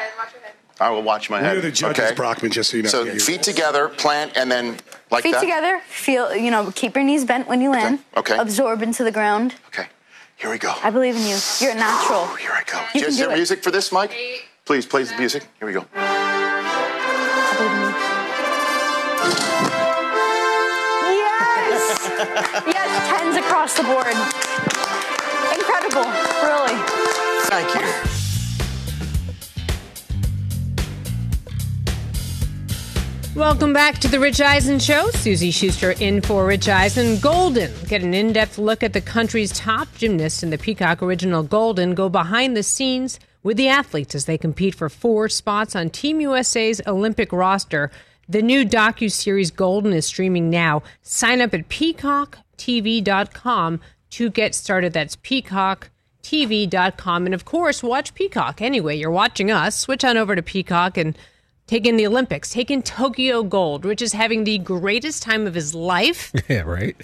I will watch my head. We're the judges, okay. Brockman, just so you know. So Yeah, feet together, plant, and then like that. Feet that. together. Feel. You know. Keep your knees bent when you land. okay. Absorb into the ground. Okay. Here we go. I believe in you. You're a natural. Here I go. You can Is do there it. music for this, Mike? Please, play the music. Here we go. Yes. yes. Tens across the board. Incredible. Really. Thank you. Welcome back to the Rich Eisen Show. Suzy Shuster in for Rich Eisen. Golden. Get an in depth look at the country's top gymnasts in the Peacock Original Golden. Go behind the scenes with the athletes as they compete for four spots on Team USA's Olympic roster. The new docu-series Golden is streaming now. Sign up at peacocktv.com to get started. That's peacocktv.com. And of course, watch Peacock anyway. You're watching us. Switch on over to Peacock and take in the Olympics, take in Tokyo Gold, which is having the greatest time of his life. Yeah, right.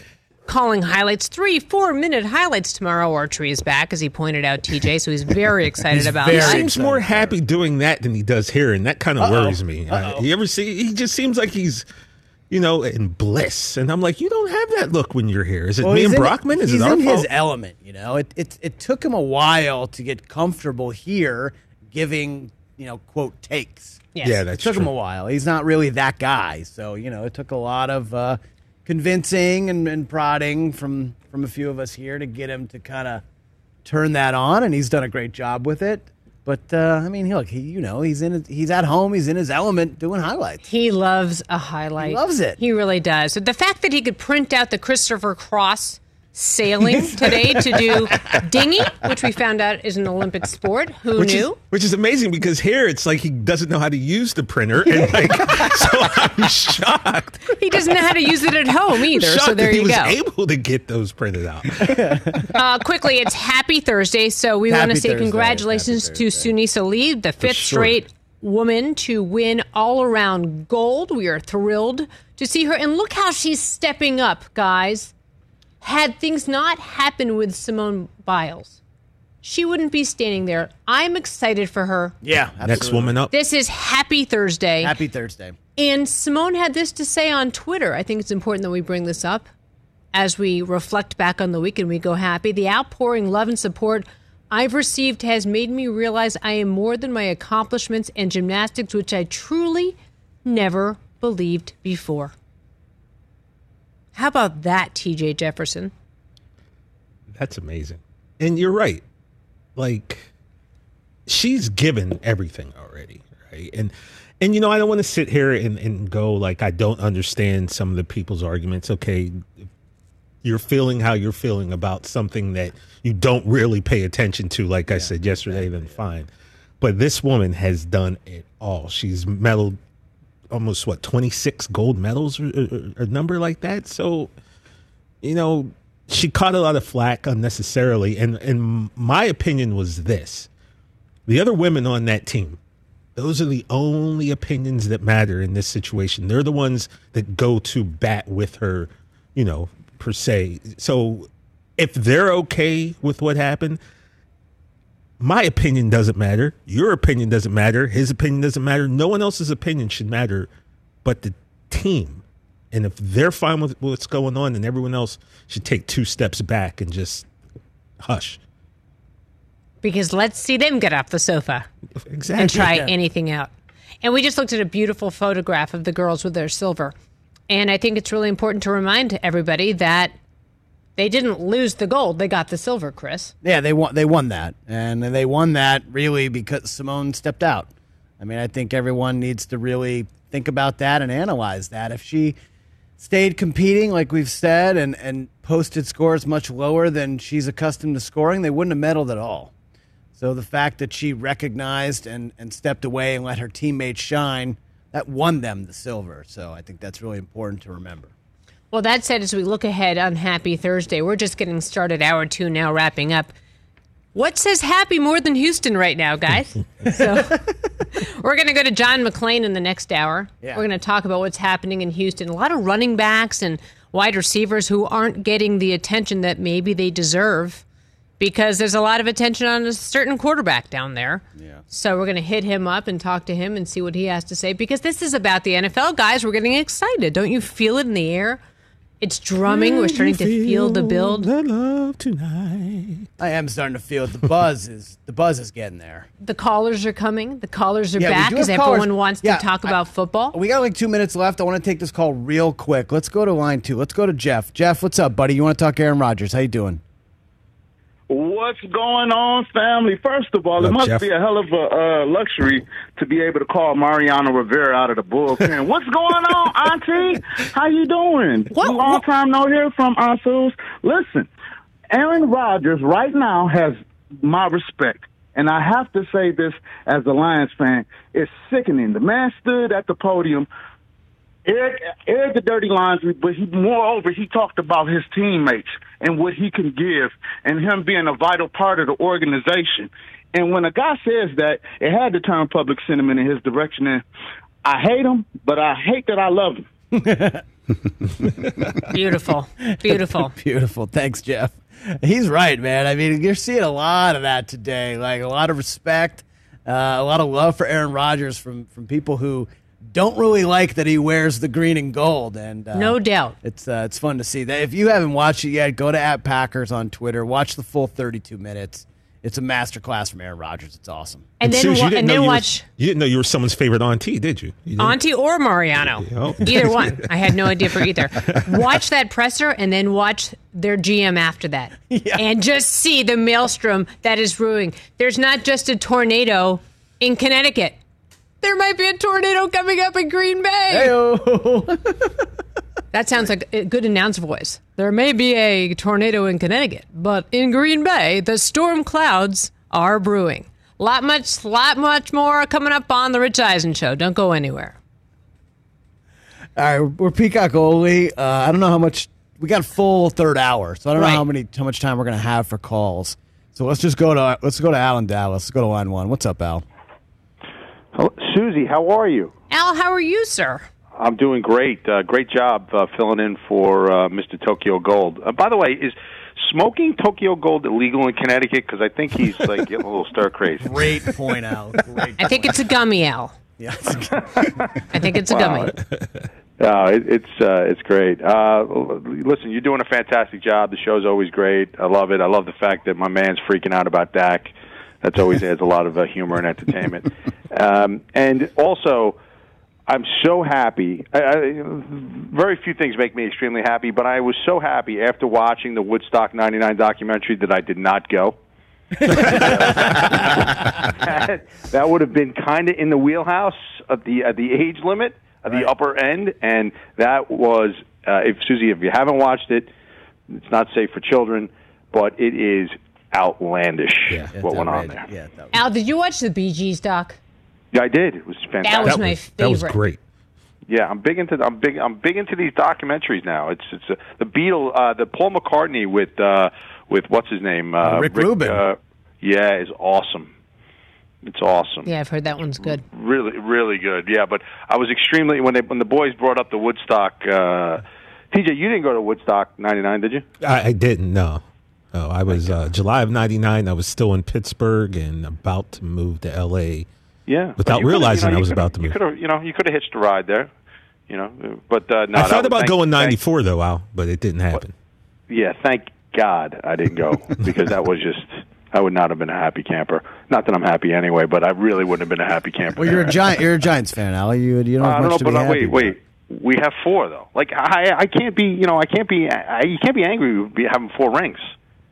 Calling highlights, three, four minute highlights tomorrow. Archery is back, as he pointed out, TJ. So he's very excited about he that. seems more happy doing that than he does here, and that kind of worries me. Uh, you ever see? He just seems like he's, you know, in bliss, and I'm like, you don't have that look when you're here. Is it Well, me and in- Brockman? Is he's it our in fault? his element? You know, it, it it took him a while to get comfortable here, giving you know quote takes. Yes. Yeah, that's it took him a while. He's not really that guy, so you know, it took a lot of uh, convincing and, and prodding from from a few of us here to get him to kind of turn that on, and he's done a great job with it. But uh, I mean, look, he, you know, he's in he's at home, he's in his element doing highlights. He loves a highlight. He loves it. He really does. The fact that he could print out the Christopher Cross sailing today to do dinghy, which we found out is an Olympic sport. Who which knew? Is, which is amazing because here it's like he doesn't know how to use the printer, and like, so I'm shocked. He doesn't know how to use it at home either. Shocked So there that he you was go. able to get those printed out. Uh, quickly, it's Happy Thursday, so we want to say Thursday. congratulations to Sunisa Lee, the fifth sure. straight woman to win all around gold. We are thrilled to see her, and look how she's stepping up, guys. Had things not happened with Simone Biles, she wouldn't be standing there. I'm excited for her. Yeah, Next woman up. This is Happy Thursday. Happy Thursday. And Simone had this to say on Twitter. I think it's important that we bring this up as we reflect back on the week and we go happy. The outpouring love and support I've received has made me realize I am more than my accomplishments and gymnastics, which I truly never believed before. How about that, TJ Jefferson? That's amazing. And you're right. Like she's given everything already, right? And and you know, I don't want to sit here and, and go like I don't understand some of the people's arguments. Okay, you're feeling how you're feeling about something that you don't really pay attention to, like I said yesterday, then fine. But this woman has done it all. She's medaled almost what 26 gold medals or, or, or a number like that. So, you know, she caught a lot of flack unnecessarily. And and my opinion was this: the other women on that team, those are the only opinions that matter in this situation. They're the ones that go to bat with her, you know, per se. So if they're okay with what happened, my opinion doesn't matter. Your opinion doesn't matter. His opinion doesn't matter. No one else's opinion should matter but the team. And if they're fine with what's going on, then everyone else should take two steps back and just hush. Because let's see them get off the sofa Exactly. and try Yeah. anything out. And we just looked at a beautiful photograph of the girls with their silver. And I think it's really important to remind everybody that they didn't lose the gold, they got the silver, Chris. Yeah, they won. They won that, and they won that really because Simone stepped out. I mean, I think everyone needs to really think about that and analyze that. If she stayed competing, like we've said, and and posted scores much lower than she's accustomed to scoring, they wouldn't have medaled at all. So the fact that she recognized and and stepped away and let her teammates shine, that won them the silver. So I think that's really important to remember. Well, that said, as we look ahead on Happy Thursday, we're just getting started, hour two now, wrapping up. What says happy more than Houston right now, guys? so we're going to go to John McClain in the next hour. Yeah. We're going to talk about what's happening in Houston. A lot of running backs and wide receivers who aren't getting the attention that maybe they deserve because there's a lot of attention on a certain quarterback down there. Yeah. So we're going to hit him up and talk to him and see what he has to say because this is about the NFL, guys. We're getting excited. Don't you feel it in the air? It's drumming. We're starting to feel the build. The love tonight. I am starting to feel it. The buzz is the buzz is getting there. The callers are coming. The callers are Yeah, we back do because callers. everyone wants Yeah, to talk I- about football. We got like two minutes left. I want to take this call real quick. Let's go to line two. Let's go to Jeff. Jeff, what's up, buddy? You want to talk Aaron Rodgers? How you doing? What's going on, family? First of all, What it must Jeff? be a hell of a uh, luxury to be able to call Mariano Rivera out of the bullpen. What's going on, Auntie? How you doing? What? Long time no hear from Asus. Listen, Aaron Rodgers right now has my respect. And I have to say this as a Lions fan, it's sickening. The man stood at the podium aired, aired the dirty laundry, but he moreover he talked about his teammates and what he can give, and him being a vital part of the organization. And when a guy says that, it had to turn public sentiment in his direction. And I hate him, but I hate that I love him. Beautiful, beautiful. Beautiful. Thanks, Jeff. He's right, man. I mean, you're seeing a lot of that today. Like a lot of respect, uh, a lot of love for Aaron Rodgers from from people who don't really like that he wears the green and gold. And uh, No doubt. it's uh, it's fun to see that. If you haven't watched it yet, go to at Packers on Twitter. Watch the full 32 minutes. It's a masterclass from Aaron Rodgers. It's awesome. And then Suze, wa- you didn't and know then you were- watch- you didn't know you were someone's favorite auntie, did you? you? Auntie or Mariano. Oh. Either one. I had no idea for either. Watch that presser and then watch their GM after that. And just see the maelstrom that is brewing. There's not just a tornado in Connecticut. There might be a tornado coming up in Green Bay. that sounds like a good announce voice. There may be a tornado in Connecticut, but in Green Bay, the storm clouds are brewing. Lot much, lot much more coming up on the Rich Eisen Show. Don't go anywhere. All right, we're Peacock only. Uh, I don't know how much we got full third hour, so I don't Right. know how many how much time we're gonna have for calls. So let's just go to let's go to Al in Dallas. Let's go to line one. What's up, Al? Suzy, how are you? Al, how are you, sir? I'm doing great. Uh, great job uh, filling in for uh, Mr. Tokyo Gold. Uh, by the way, is smoking Tokyo Gold illegal in Connecticut? Because I think he's like getting a little stir crazy. Great point, Al. Great. I think it's a gummy, Al. Yeah. I think it's a Wow. gummy. No, it, it's uh, it's great. Uh, listen, you're doing a fantastic job. The show's always great. I love it. I love the fact that my man's freaking out about Dak. That's always adds a lot of uh, humor and entertainment. Um, and also, I'm so happy. I, I, very few things make me extremely happy, but I was so happy after watching the Woodstock '99 documentary that I did not go. that, that would have been kind of in the wheelhouse of the uh, the age limit, of the upper end, and that was uh, if Suzy, if you haven't watched it, it's not safe for children, but it is outlandish what went on there. Yeah, Al, did you watch the Bee Gees doc? Yeah, I did. It was fantastic. That was my favorite. That was great. Yeah, I'm big into I'm big I'm big into these documentaries now. It's it's uh, the Beatle, uh, the Paul McCartney with uh, with what's his name, uh, Rick Rubin. Uh, yeah, is awesome. It's awesome. Yeah, I've heard that one's good. Really, really good. Yeah, but I was extremely when they when the boys brought up the Woodstock. Uh, TJ, you didn't go to Woodstock '99, did you? I, I didn't. No, no. I was uh, July of '99. I was still in Pittsburgh and about to move to L.A. Yeah, Without But you could've- realizing you know, I was about to You move. could have, you know, you could have hitched a ride there. You know, but uh, no, I thought about thank- going thank- 94 though, Al, but it didn't happen. Yeah, thank God I didn't go because that was just I would not have been a happy camper. Not that I'm happy anyway, but I really wouldn't have been a happy camper. Well, you're a giant. You're a Giants fan, Ali. You you don't I have don't much know, to but be uh, happy wait, about. wait. We have four though. Like I, I can't be, you know, I can't be, I, you can't be angry with be having four rings.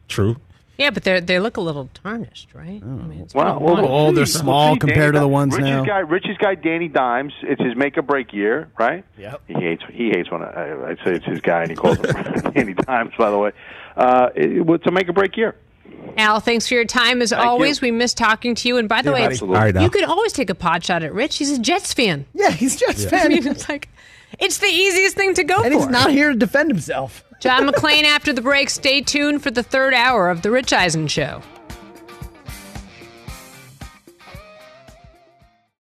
True. Yeah, but they they look a little tarnished, right? I mean, it's Well, been well. Oh, they're we'll small see. compared to the ones Rich's now. Guy, Rich's guy, Danny Dimes. It's his make or break year, right? Yeah. He hates. He hates when I, I say it's his guy, and he calls him Danny Dimes. By the way, uh, it, it's a make or break year. Al, thanks for your time as always. We miss talking to you. And by the way, Absolutely. All right, Al. you could always take a pot shot at Rich. He's a Jets fan. Yeah, he's Jets fan. I mean, it's like it's the easiest thing to go for. and for. he's not here to defend himself. John McClain after the break. Stay tuned for the third hour of the Rich Eisen Show.